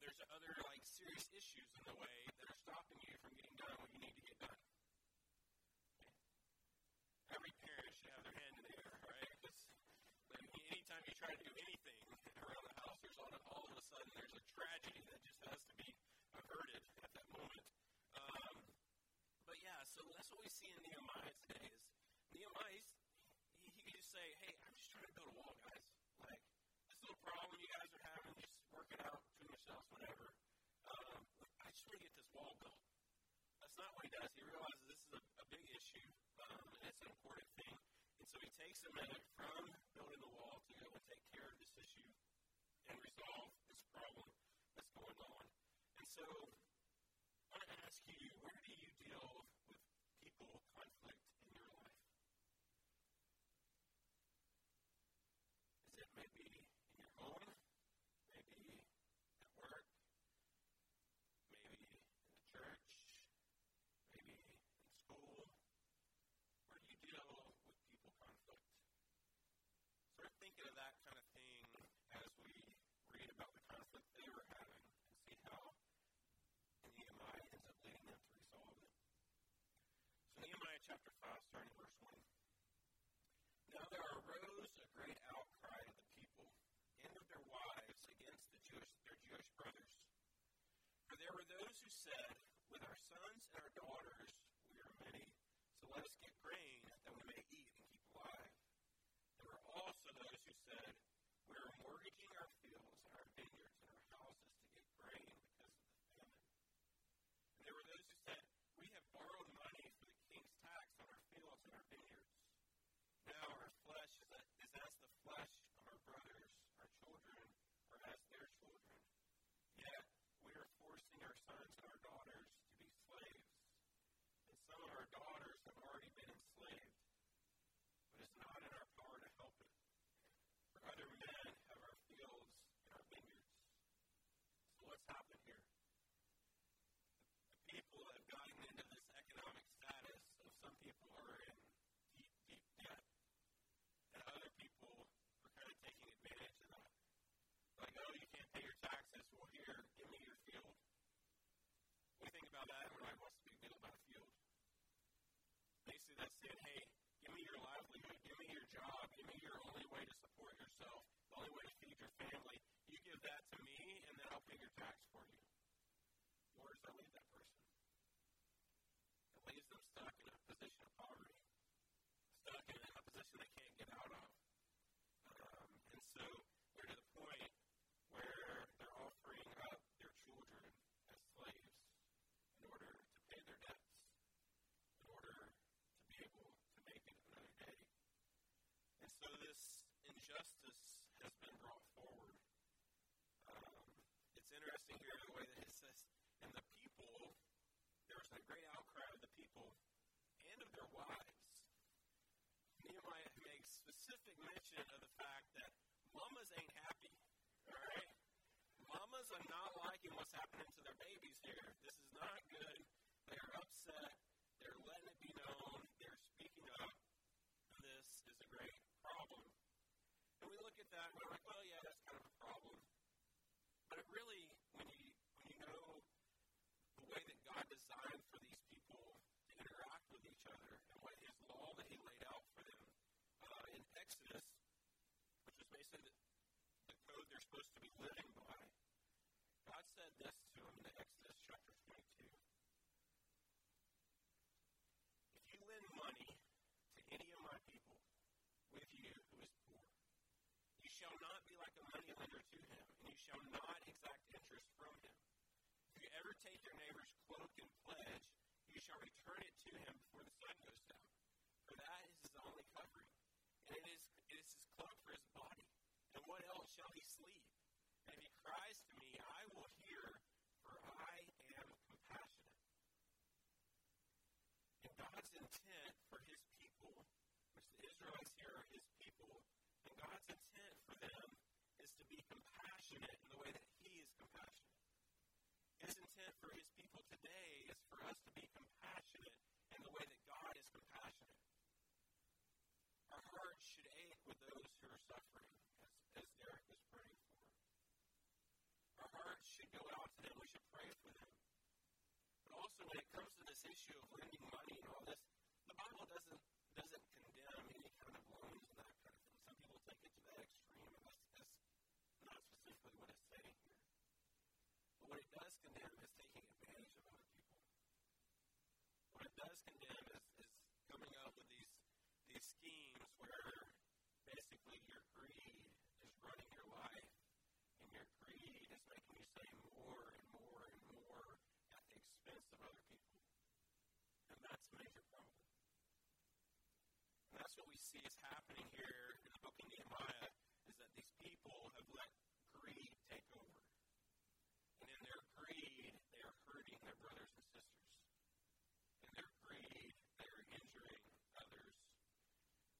there's other like serious issues in the way that are stopping you from getting done what you need to get done? Okay. Every parent should have their hand in the air, right? Because like, anytime you try to do anything around the house, there's all, all of a sudden there's a tragedy that just has to be averted at that moment. Um, but yeah, so that's what we see in Nehemiah today. Is Nehemiah, he, he could just say, "Hey, I'm just trying to build a wall, guys. Like this little problem you guys are having, just work it out between yourselves, whatever. Um, I just want to get this wall built." That's not what he does. He realizes this is a, a big issue, um, and it's an important thing. And so he takes a minute from building the wall to go and take care of this issue and resolve this problem that's going on. And so I want to ask you, where do you deal with people conflict in your life? Is it maybe in your home? Maybe at work? Maybe in the church? Maybe in school? Where do you deal with people conflict? Start thinking of that kind of thing as we read about the conflict they were having and see how Nehemiah ends up leading them to resolve it. So Nehemiah chapter 5, starting verse 1. Now there arose a great outcry of the people and of their wives against the Jewish, their Jewish brothers. For there were those who said, With our sons and our daughters we are many, so let us get grain that we may eat and keep alive. There were also those who said, We are mortgaging our fields and our vineyards and our houses to get grain because of the famine. And there were those who said, We have borrowed money for the king's tax on our fields and our vineyards. Now our flesh is, a, is as the flesh of our brothers, our children are as their children. Yet we are forcing our sons and our daughters to be slaves. And some of our daughters have already been enslaved. But it's not in our power to help it. For other men have our fields and our vineyards. So what's happened here? The people have gotten into this economic status of some people are in deep, deep debt. And other people are kind of taking advantage of that. Like, oh, you can't pay your taxes. Well, here, give me your field. What do you think about that? Everybody wants to be good about a field. Saying, hey, give me your livelihood, give me your job, give me your only way to support yourself, the only way to feed your family. You give that to me, and then I'll pay your tax for you. Where does that leave that person? It leaves them stuck in a position of poverty, stuck in a position they can't get out of. Um, and so they're to the point where they're offering up their children as slaves in order to pay their debts, in order to be able to make it another day. And so this injustice has been brought forward. Um, it's interesting here the way that it says, and the people, there was a great outcry people and of their wives. Nehemiah makes specific mention of the fact that mamas ain't happy. All right? Mamas are not liking what's happening to their babies here. This is not good. They are upset. They're letting it be known. They're speaking up. This is a great problem. And we look at that and we're like, well, yeah, that's kind of a problem. But it really, when you when you know the way that God designed for these people to interact with each other and what His law that He laid out for them uh, in Exodus, which was basically the, the code they're supposed to be living by, God said this to them in Exodus chapter 22. If you lend money to any of my people with you who is poor, you shall not be like a moneylender to him, and you shall not exact interest from him. If you ever take your neighbor's cloak and pledge, you shall return it to him before the sun goes down. For that is his only covering, and it is, it is his cloak for his body. And what else shall he sleep? And if he cries to me, I will hear, for I am compassionate. And God intent for his people, which the Israelites here are his people, and God's intent for them is to be compassionate in the way that he is compassionate. His intent for his people today is for us to be compassionate in the way that God is compassionate. Our hearts should ache with those who are suffering, as, as Derek was praying for. Our hearts should go out to them. We should pray for them. But also, when it comes to this issue of lending money and all this, the Bible doesn't doesn't condemn any kind of loans and that kind of thing. Some people take it to that extreme, and that's, that's not specifically what it's saying here. But what it does condemn is taking advantage of other people. What it does condemn is, is coming up with these these schemes where basically your greed is running your life, and your greed is making you say more and more and more at the expense of other people. And that's a major problem. And that's what we see is happening here in the book of Nehemiah, is that these people have let greed take over. And in their greed, they are hurting their brothers and sisters. In their greed, they are injuring others.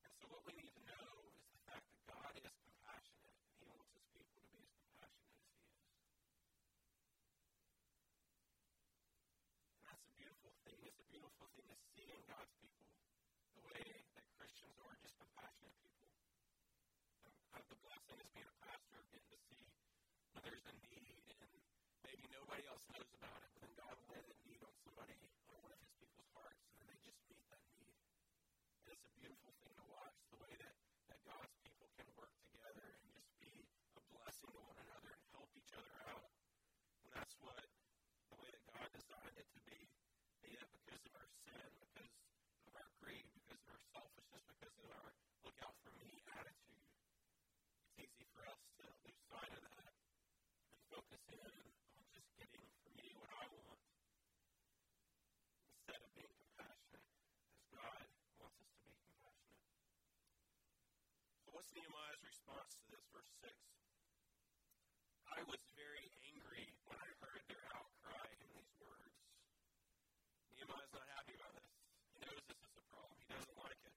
And so what we need to know is the fact that God is compassionate, and He wants His people to be as compassionate as He is. And that's a beautiful thing. It's a beautiful thing to see in God's people, Christians are just compassionate people. And kind of the blessing as being a pastor, getting to see when there's a need and maybe nobody else knows about it, but then God will lay that need on somebody, on one of His people's hearts, and they just meet that need. And it's a beautiful thing to watch, the way that, that God's people can work together and just be a blessing to one another and help each other out. And that's what the way that God designed it to be. Be that because of our sin, because of our greed, because of our selfishness, because of our look out for me attitude. It's easy for us to lose sight of that and focus in on just getting for me what I want instead of being compassionate as God wants us to be compassionate. So, what's Nehemiah's response to this? Verse 6. I was very angry when I heard their outcry in these words. Nehemiah's not happy about this. He knows this is a problem. He doesn't like it.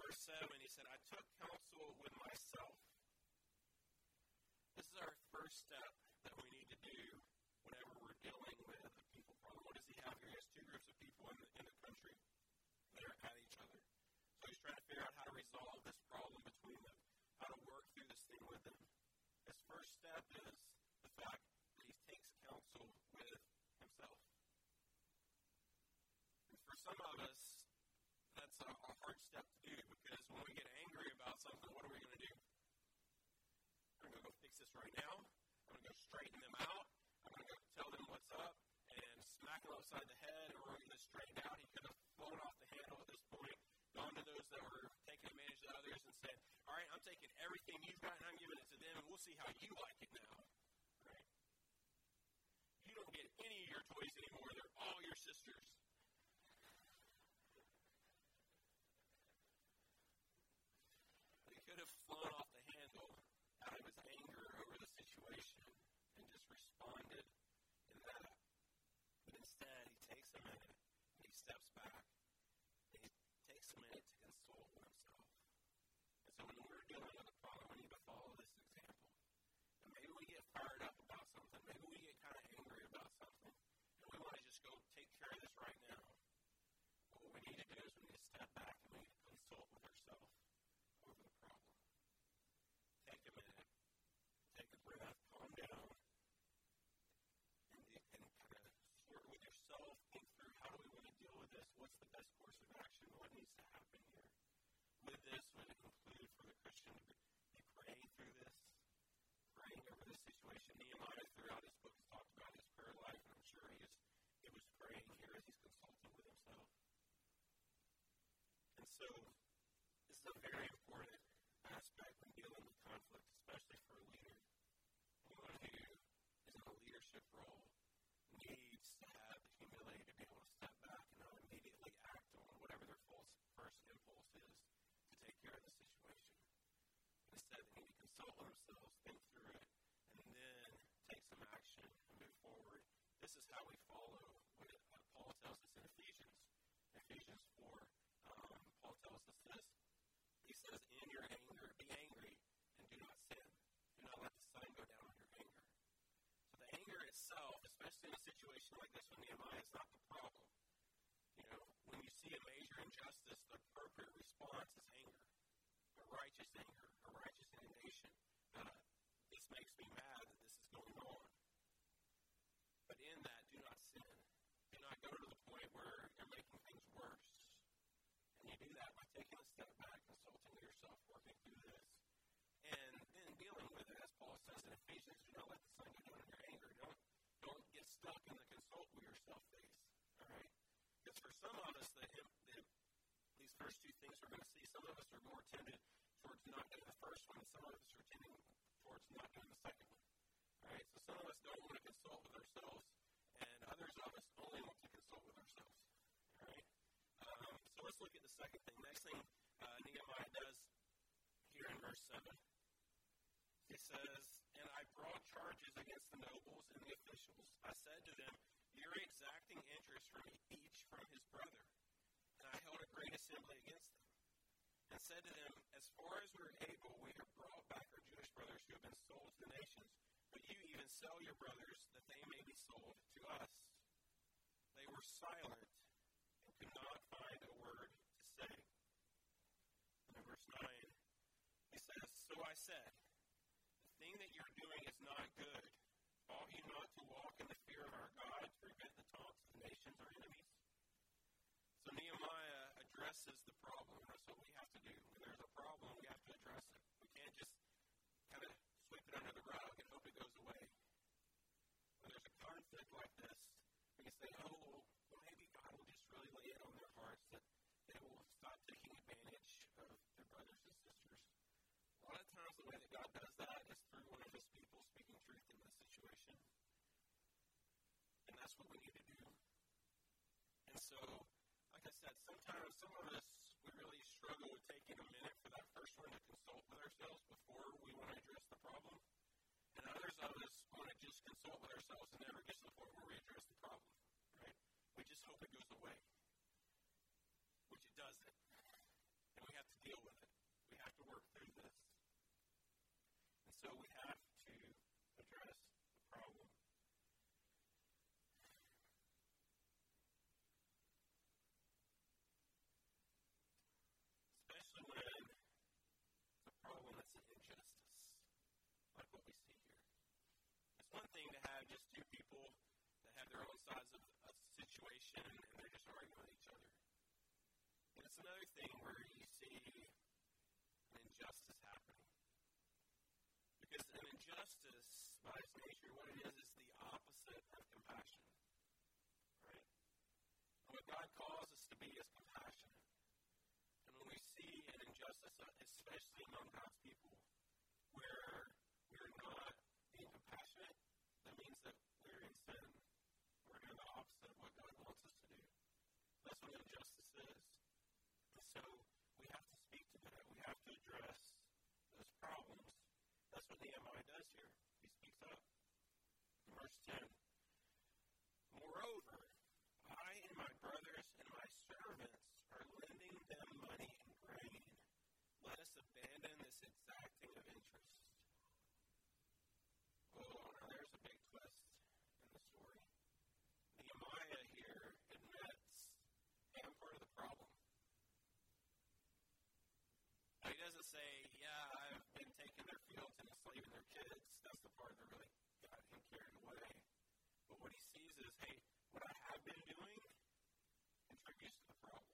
Verse 7, he said, I took counsel with myself. This is our first step that we need to do whenever we're dealing with a people problem. What does he have here? He has two groups of people in the, in the country that are at each other. So he's trying to figure out how to resolve this problem between them, how to work through this thing with them. His first step is the fact that he takes counsel with himself. And for some of us, that's a, a hard step to do because when we get angry about something, what are we going to do? I'm going to go fix this right now. I'm going to go straighten them out. I'm going to go tell them what's up and smack them upside the head, or we're going to get straightened out. He could have blown off the handle at this point, gone to those that were taking advantage of others and said, All right, I'm taking everything you've got and I'm giving it to them, and we'll see how you like it now. Right? You don't get any of your toys anymore. They're all your sisters. He could have flown off the handle out of his anger over the situation and just responded in that. But instead, he takes a minute and he steps back and he takes a minute to consult with himself. And so when we're dealing with a problem, we need to follow this example. And maybe we get fired up about something. Maybe we get kind of angry about something. And we want to just go take care of this right now. But what we need to do is we need to step back and we need to consult with ourselves over the problem. Take a minute, take a breath, calm down, and, and kind of sort with yourself, think through how do we want to deal with this? What's the best course of action? What needs to happen here? With this, would it include for the Christian to be praying through this, praying over this situation? Nehemiah, throughout his book, has talked about his prayer life, and I'm sure he, is, he was praying here as he's consulting with himself. And so, this is a very important settle ourselves, think through it, and then take some action and move forward. This is how we follow what Paul tells us in Ephesians. Ephesians 4, um, Paul tells us this. He says, In your anger, be angry and do not sin. Do not let the sun go down on your anger. So the anger itself, especially in a situation like this with Nehemiah, is not the problem. You know, when you see a major injustice, the appropriate response is anger, a righteous anger, righteous. Uh, this makes me mad that this is going on. But in that, do not sin. Do not go to the point where you're making things worse. And you do that by taking a step back, consulting yourself, working through this, and then dealing with it, as Paul says in Ephesians. Do not let the sun go down in your anger. Don't don't get stuck in the consult with yourself phase. All right? Because for some of us, the, the, these first two things we're going to see, some of us are more tended towards not doing the first one, and some of us are tending towards not doing the second one. All right? So some of us don't want to consult with ourselves, and others of us only want to consult with ourselves. All right? Um, so let's look at the second thing. Next thing uh, Nehemiah does here in verse 7. He says, And I brought charges against the nobles and the officials. I said to them, You're exacting interest from each from his brother. And I held a great assembly against them. And said to them, As far as we are able, we have brought back our Jewish brothers who have been sold to the nations. But you even sell your brothers that they may be sold to us. They were silent and could not find a word to say. And in verse 9, he says, So I said, The thing that you're doing is not good. Ought you not to walk in the fear of our God to prevent the taunts of the nations, our enemies? So Nehemiah addresses the problem. That's what we have to do. When there's a problem, we have to address it. We can't just kind of sweep it under the rug and hope it goes away. When there's a conflict like this, we can say, oh, well, maybe God will just really lay it on their hearts that they will stop taking advantage of their brothers and sisters. A lot of times, the way that God does that is through one of His people speaking truth in this situation. And that's what we need to do. And so, said, sometimes some of us, we really struggle with taking a minute for that first one to consult with ourselves before we want to address the problem. And others of us want to just consult with ourselves and never get to the point where we address the problem. Right? We just hope it goes away. Which it doesn't. And we have to deal with it. We have to work through this. And so we have to address the problem. Especially when it's a problem that's an injustice, like what we see here. It's one thing to have just two people that have their own sides of a situation and they're just arguing with each other. And it's another thing where you see an injustice happening. Because an injustice, by its nature, what it is, is the opposite of compassion. Right? And what God calls us to be is compassionate. And when we see an injustice, especially among God's people, where we're not being compassionate, that means that we're in sin. We're doing the opposite of what God wants us to do. That's what injustice is. And so we have to speak to that. We have to address those problems. That's what Nehemiah does here. He speaks up. Verse 10 Moreover, I and my brothers and my servants are lending them money and grain. Let us abandon this exacting of interest. Oh, now there's a big twist in the story. Nehemiah here admits, hey, I'm part of the problem. Now, he doesn't say, yeah, I've been taking their fields and enslaving their kids. That's the part that really got him carried away. But what he sees is, hey, what I have been doing contributes to the problem.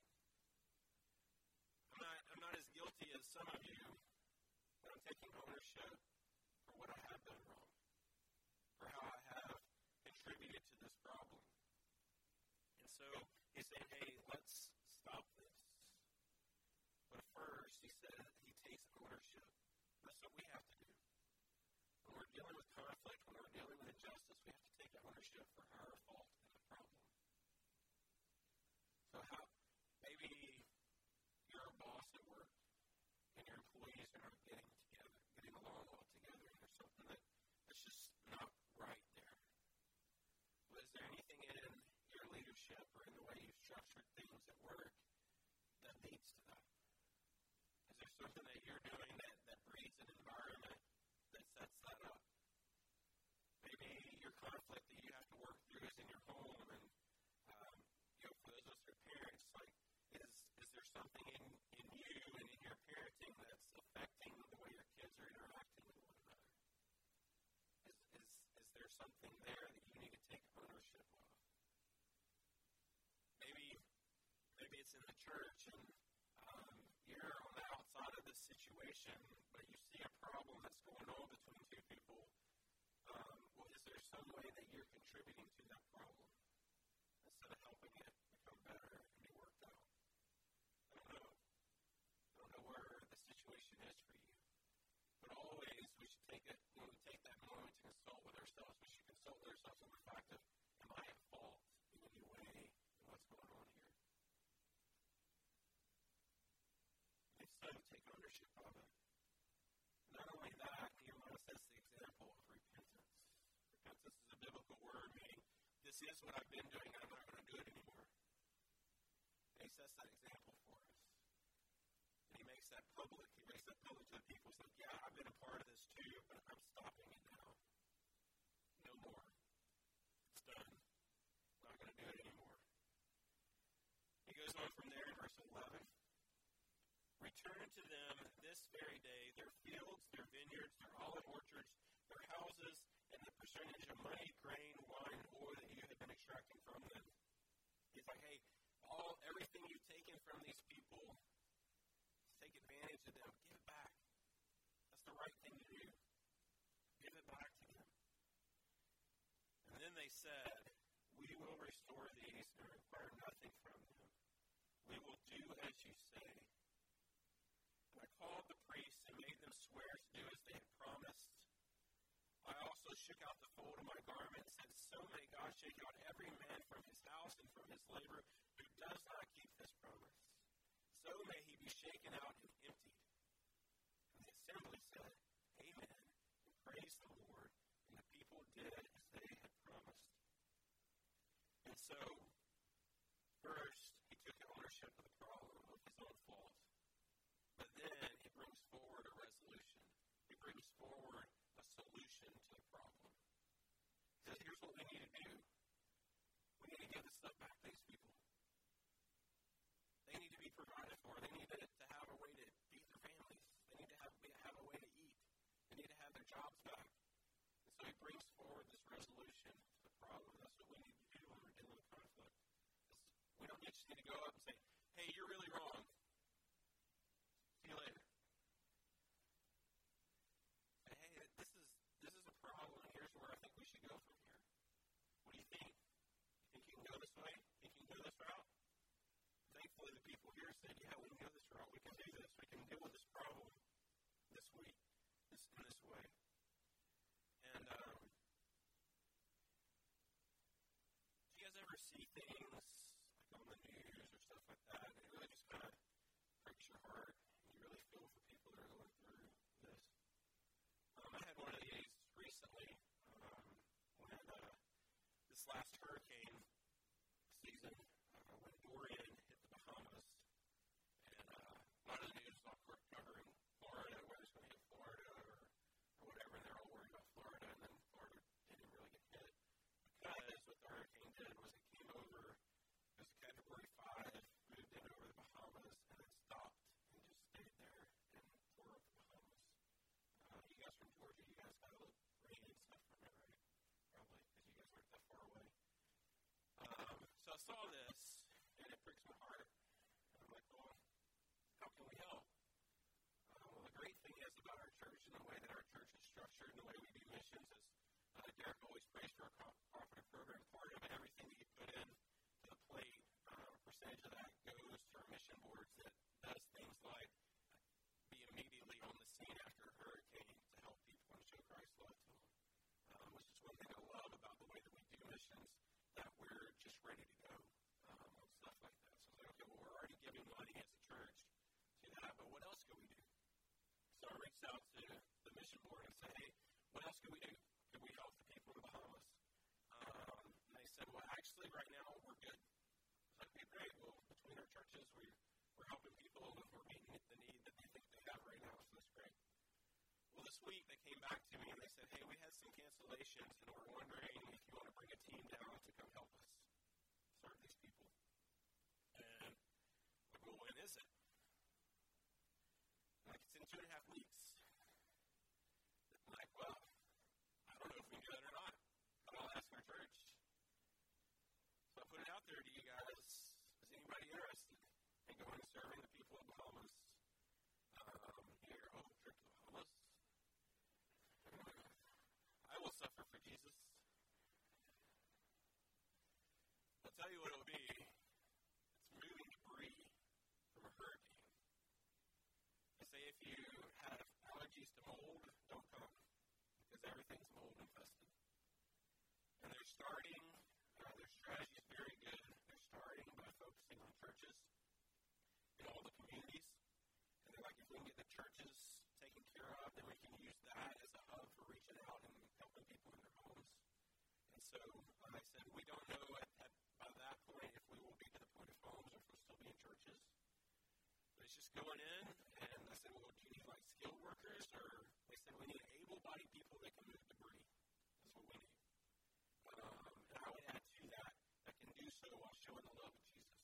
I'm not, I'm not as guilty as some of you, but I'm taking ownership for what I have done wrong, for how I have contributed to this problem. And so he's saying, hey, let's stop this. But first, he ownership. What we have to do. When we're dealing with conflict, when we're dealing with injustice, we have to take ownership for our fault in the problem. So how maybe you're a boss at work and your employees are not getting together, getting along well together, and there's something that, that's just not right there. Well, is there anything in your leadership or in the way you've structured things at work that leads to that? Is there something that you're doing something there that you need to take ownership of. Maybe, maybe it's in the church and um, you're on the outside of the situation, but you see a problem that's going on between two people. Um, well, is there some way that you're contributing to that problem? If so, take ownership of it. Not only that, Nehemiah sets the example of repentance. Repentance is a biblical word meaning this is what I've been doing and I'm not going to do it anymore. And he sets that example for us. And he makes that public. He makes that public to the people. He's like, yeah, I've been a part of this too, but I'm stopping it now. No more. It's done. I'm not going to do it anymore. He goes on from there in verse 11. Return to them this very day their fields, their vineyards, their olive orchards, their houses, and the percentage of money, grain, wine, oil that you have been extracting from them. He's like, hey, all everything you've taken from these people, take advantage of them. Give it back. That's the right thing to do. Give it back to them. And then they said, We will restore these and require nothing from them. We will do as you say. Called the priests and made them swear to do as they had promised. I also shook out the fold of my garment and said, So may God shake out every man from his house and from his labor who does not keep this promise. So may he be shaken out and emptied. And the assembly said, Amen, and praise the Lord. And the people did as they had promised. And so, first, he took ownership of the problem of his own fault. But then he brings forward a resolution. He brings forward a solution to the problem. He says, here's what we need to do. We need to give the stuff back to these people. They need to be provided for. They need to, to have a way to feed their families. They need to have, have a way to eat. They need to have their jobs back. And so he brings forward this resolution to the problem. That's what we need to do when we're dealing with conflict. We don't just need to go up and say, hey, you're really wrong. See you later. Say, hey, this is this is a problem. Here's where I think we should go from here. What do you think? You think you can go this way? Think you can go this route? Thankfully, the people here said, yeah, we can go this route. We can do with this problem this week, this in this way. And um, do you guys ever see things like on the news or stuff like that? And it really just kind of breaks your heart. And you really feel for people that are going through this. Um, I had one of these recently um, when uh, this last hurricane season, uh, when Dorian hit the Bahamas, and uh, a lot of the news was all covering Florida, whether it's going to hit Florida or, or whatever, and they're all worried about Florida, and then Florida didn't really get hit because what the hurricane did was it came over, it was a Category 5, moved in over the Bahamas, and it stopped and just stayed there and tore up the Bahamas. Uh, you guys from Georgia, you guys got a little rain and stuff from it, right? Probably, because you guys aren't that far away. Um, so I saw this, and it breaks my heart. And I'm like, well, how can we help? Uh, well, the great thing is about our church and the way that our church is structured and the way we do missions is uh, Derek always prays for our cooperative program. Part of everything that you put in to the plate, uh, a percentage of that goes to our mission boards that does things like be immediately on the scene after a hurricane to help people and show Christ's love to them. Um, which is one thing I love about the way that we do missions, that we're just ready to go um, on stuff like that. So I was like, okay, well, we're already giving money as a church to that, but what else can we do? So I out to the mission board and said, hey, what else can we do? Can we help the people in the Bahamas? Um, and they said, well, actually, right now, we're good. I was like, okay, great. Well, between our churches, we, we're helping people and we're meeting the need that they think they have right now, so that's great. Well, this week they came back to me and they said, hey, we had some cancellations and we're wondering if you want to bring a team down to come help us serve these people. And like, well, when is it? Like, it's in two and a half weeks. I'm like, well, I don't know if we can do that or not, but I'll ask our church. So I put it out there to you guys. Is anybody interested? Tell you what it'll be. It's moving debris from a hurricane. They say if you have allergies to mold, don't come because everything's mold infested. And they're starting, uh, their strategy is very good. They're starting by focusing on churches in all the communities. And they're like, if we can get the churches taken care of, then we can use that as a hub for reaching out and helping people in their homes. And so um, I said, we don't know at, at, by that point if we will be to the point of homes or if we'll still be in churches. But it's just going in, and I said, well, do you need like skilled workers? Or they said, we need able-bodied people that can move debris. That's what we need. Um, and I would add to that, that can do so while showing the love of Jesus.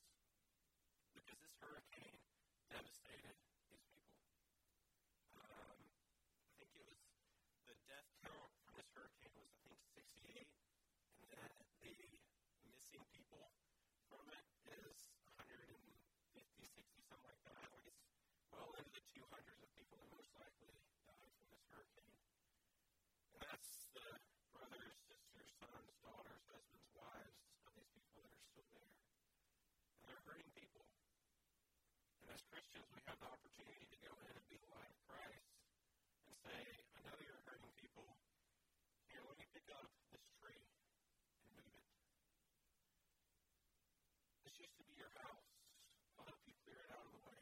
Because this hurricane devastated these people. Um, I think it was the death count from this hurricane was, I think, 68, and then the missing people from it is 150, 60, something like that. Like it's well into the 200s of people that most likely died from this hurricane. And that's the brothers, sisters, sons, daughters, husbands, wives of these people that are still there. And they're hurting people. And as Have the opportunity to go in and be the light of Christ and say, I know you're hurting people. Here, let me pick up this tree and move it. This used to be your house. I'll help you clear it out of the way.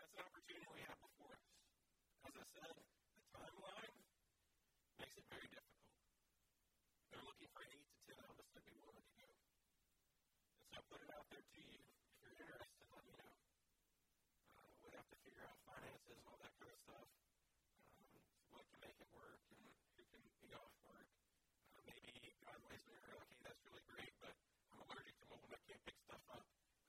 That's an opportunity we have before us. As I said, the timeline makes it very difficult. They're looking for eight to ten of us to be willing to go. And so I put it out there to you. If you're interested, let me know. Uh, we have to figure out finances, all that kind of stuff. Um, what can make it work and who can be off work. Uh, maybe God lays me around, okay, that's really great, but I'm allergic to mold and I can't pick stuff up.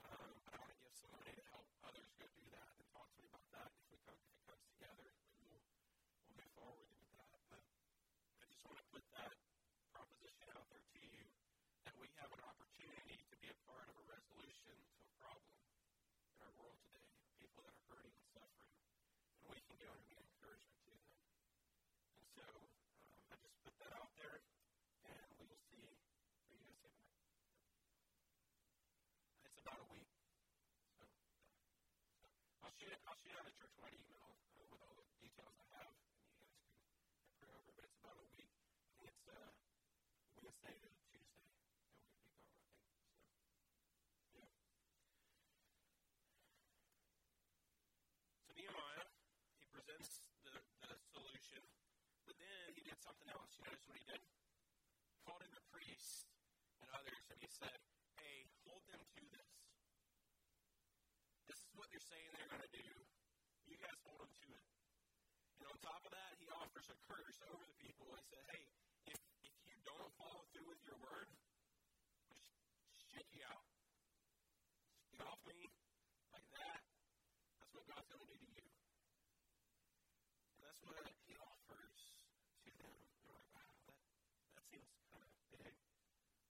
Um, but I want to give some money to help others go do that and talk to me about that. If we come, if it comes together, we will we'll move forward with that. But I just want to put that proposition out there to you that we have an opportunity to be a part of a resolution to a problem in our world today. People that are hurting and suffering, can go and be encouragement to them. And so um, I just put that out there, and we will see. Are you guys that? It's about a week. So, so I'll shoot it. I'll shoot out a church-wide email uh, with all the details I have, and you guys can pray over. But it's about a week. I think it's uh, Wednesday to Tuesday that we're going to be gone. I think so. Yeah. So Nehemiah, he presents the, the solution, but then he did something else. You notice what he did? Called in the priests and others, and he said, hey, hold them to this. This is what they're saying they're going to do. You guys hold them to it. And on top of that, he offers a curse over the people. He said, hey, if, if you don't follow through with your word, shake you out. Get off me like that. That's what God's going to do to you. And that's what he offers to them. They're like, wow, that, that seems kind of big.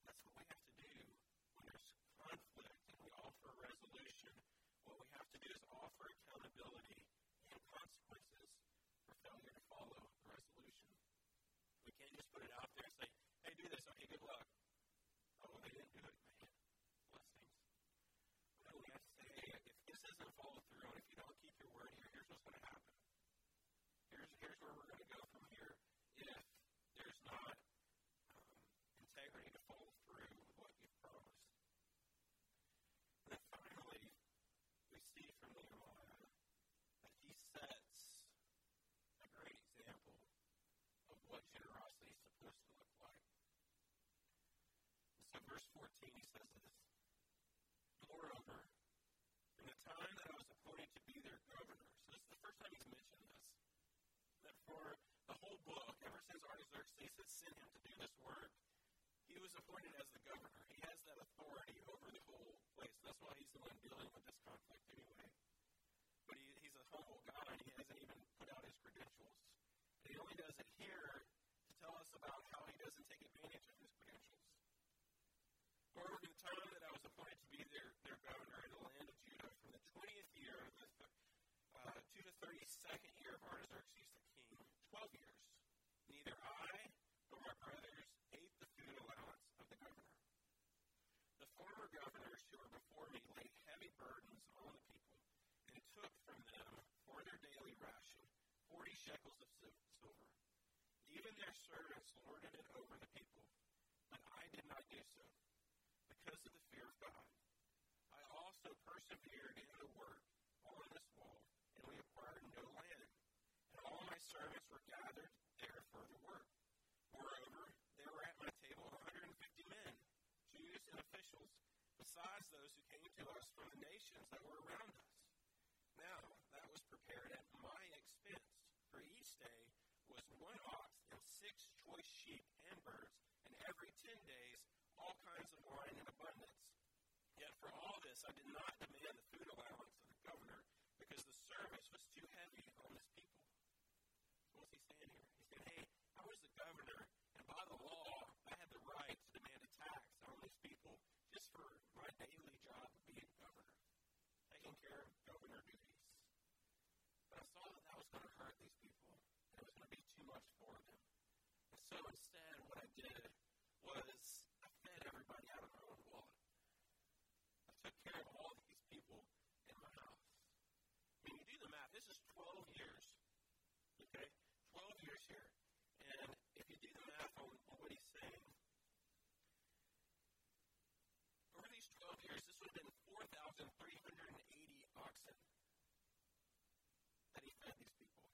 That's what we have to do when there's conflict and we offer resolution. What we have to do is offer accountability and consequences for failure to follow the resolution. We can't just put it out there and say, hey, do this. Okay, good luck. Oh, they didn't do it, man. Blessings. No, we have to say, hey, if this doesn't follow through and if you don't keep your word here, here's what's going to happen. Here's, here's where we're going to go from here if there's not um, integrity to follow through with what you've promised. And then finally, we see from Nehemiah that he sets a great example of what generosity is supposed to look like. And so, verse 14, he says this Moreover, from the time that I was appointed to be their governor, so this is the first time he's mentioned this, that for the whole book, ever since Artaxerxes had sent him to do this work, he was appointed as the governor. He has that authority over the whole place. That's why he's the one dealing with this conflict anyway. But he, he's a humble guy, and he hasn't even put out his credentials. And he only does it here to tell us about how he doesn't take advantage of his credentials. Or in the time that I was appointed to be their, their governor in the land of Judah, from the 20th year of the, uh, to the 32nd year of Artaxerxes the king, 12 years, neither I nor my brothers ate the food allowance of the took from them for their daily ration forty shekels of silver. Even their servants lorded it over the people, but I did not do so, because of the fear of God. I also persevered in the work on this wall, and we acquired no land. And all my servants were gathered there for the work. Moreover, there were at my table 150 men, Jews and officials, besides those who came to us from the nations that were around us. Now, that was prepared at my expense, for each day was one ox and six choice sheep and birds, and every ten days all kinds of wine in abundance. Yet for all this I did not demand the food allowance of the governor, because the service was too heavy on his people. So what's he saying here? He's saying, hey, I was the governor, and by the law, I had the right to demand a tax on these people just for my daily job of being governor, taking care of governor duties. But I saw that that was going to hurt these people, and it was going to be too much for them. And so instead, what I did was I fed everybody out of my own wallet. I took care of all these people in my house. I mean, you do the math. This is 12 years. Okay? 12 years here. And if you do the math on, on what he's saying, over these 12 years, this would have been 4,380 oxen that he fed these people,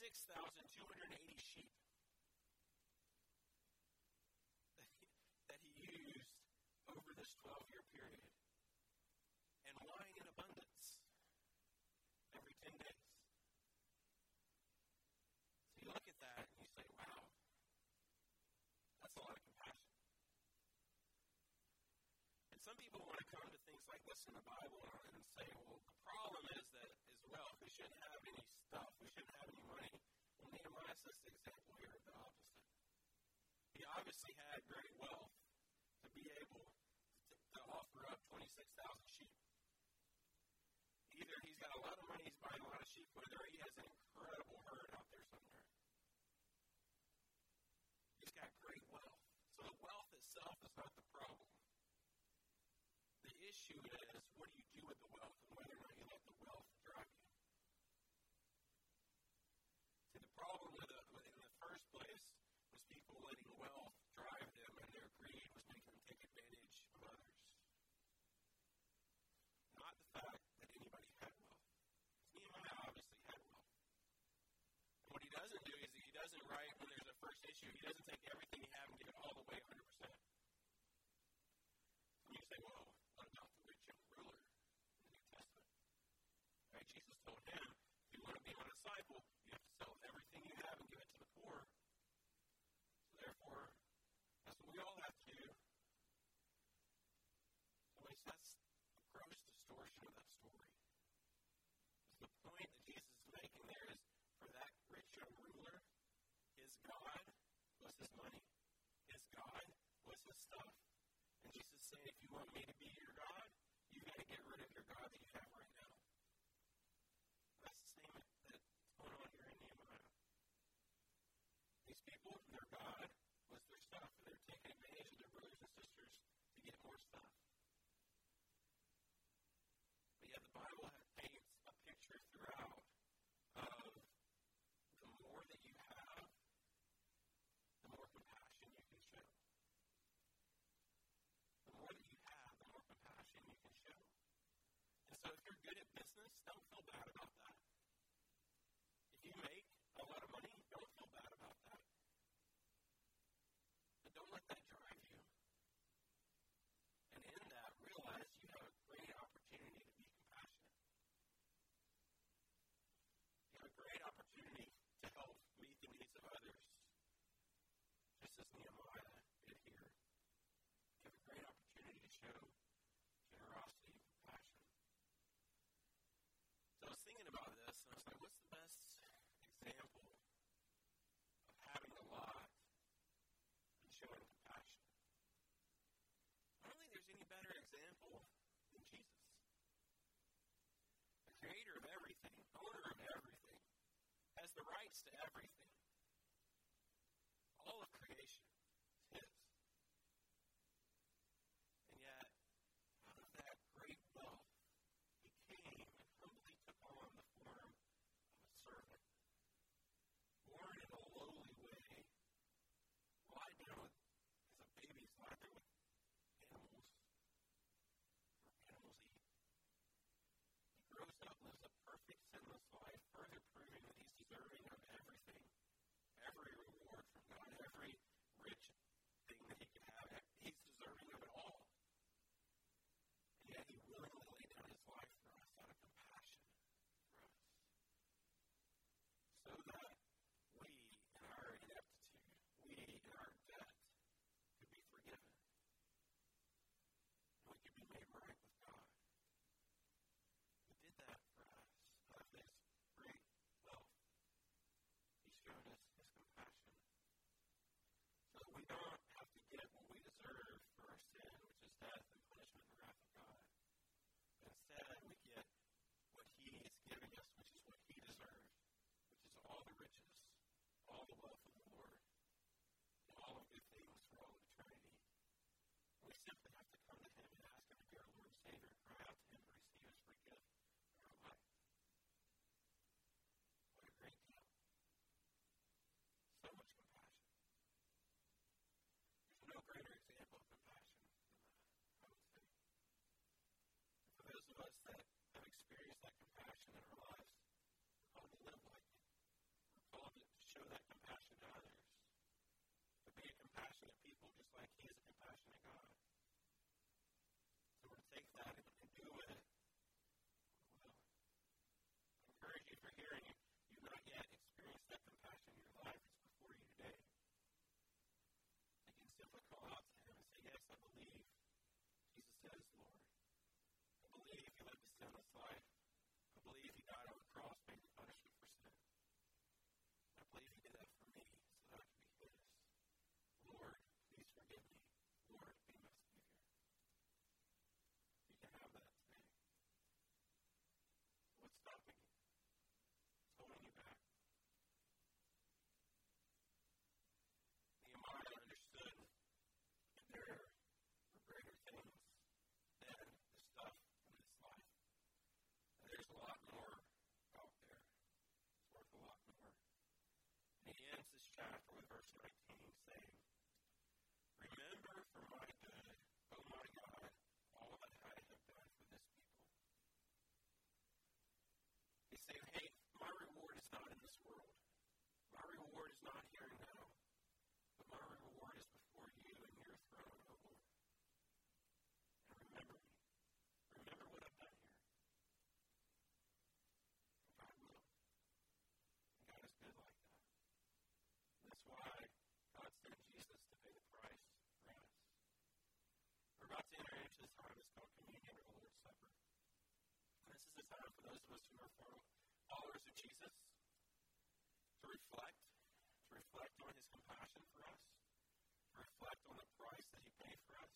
26,280 sheep that he, used over this 12 year period, and wine in abundance every 10 days. So you look at that and you say, wow, that's a lot of compassion. And some people want to come to things like this in the Bible and say, well, the problem is that is wealth. We shouldn't have any stuff. We shouldn't have any money. Nehemiah says the example here of the opposite. He obviously had great wealth to be able to, to offer up 26,000 sheep. Either he's got a lot of money, he's buying a lot of sheep, whether he has an incredible herd out there somewhere. He's got great wealth. So the wealth itself is not the problem. The issue is what do you do with the wealth and whether or not you let the wealth drive you. See, the problem with it in the first place was people letting wealth drive them, and their greed was making them take advantage of others. Not the fact that anybody had wealth. Nehemiah obviously had wealth. And what he doesn't do is he doesn't write when issue, he doesn't take everything you have and give it all the way 100%. And you say, well, what about the rich young ruler in the New Testament? Right? Jesus told him, if you want to be my disciple, you have to sell everything you have and give it to the poor. So therefore, that's what we all have to do. So that's a gross distortion of that story. Because the point that Jesus is making there is for that rich young ruler, his God was his money. His God was stuff. And Jesus saying, if you want me to be your God, you've got to get rid of your God that you have right now. That's the same that's going on here in Nehemiah. These people, their God was their stuff, and they're taking advantage of their brothers and sisters to get more stuff. But yet the Bible paints a picture throughout of the more that you have, the more compassion you can show. The more that you have, the more compassion you can show. And so if you're good at business, don't feel bad about that. If you make a lot of money, don't feel bad about that. But don't let that drive you. And in that, realize you have a great opportunity to be compassionate. You have a great opportunity to help meet the needs of others, just as Nehemiah did here. You have a great opportunity to show generosity and compassion. So I was thinking about this, and I was like, what's the best example of having a lot and showing compassion? I don't think there's any better example than Jesus. The creator of everything, owner of everything, has the rights to everything. He ends this chapter with verse 19 saying, Remember for my good, O my God, all that I have done for this people. He's saying, hey, Time for those of us who are followers of Jesus to reflect, to reflect on his compassion for us, to reflect on the price that he paid for us,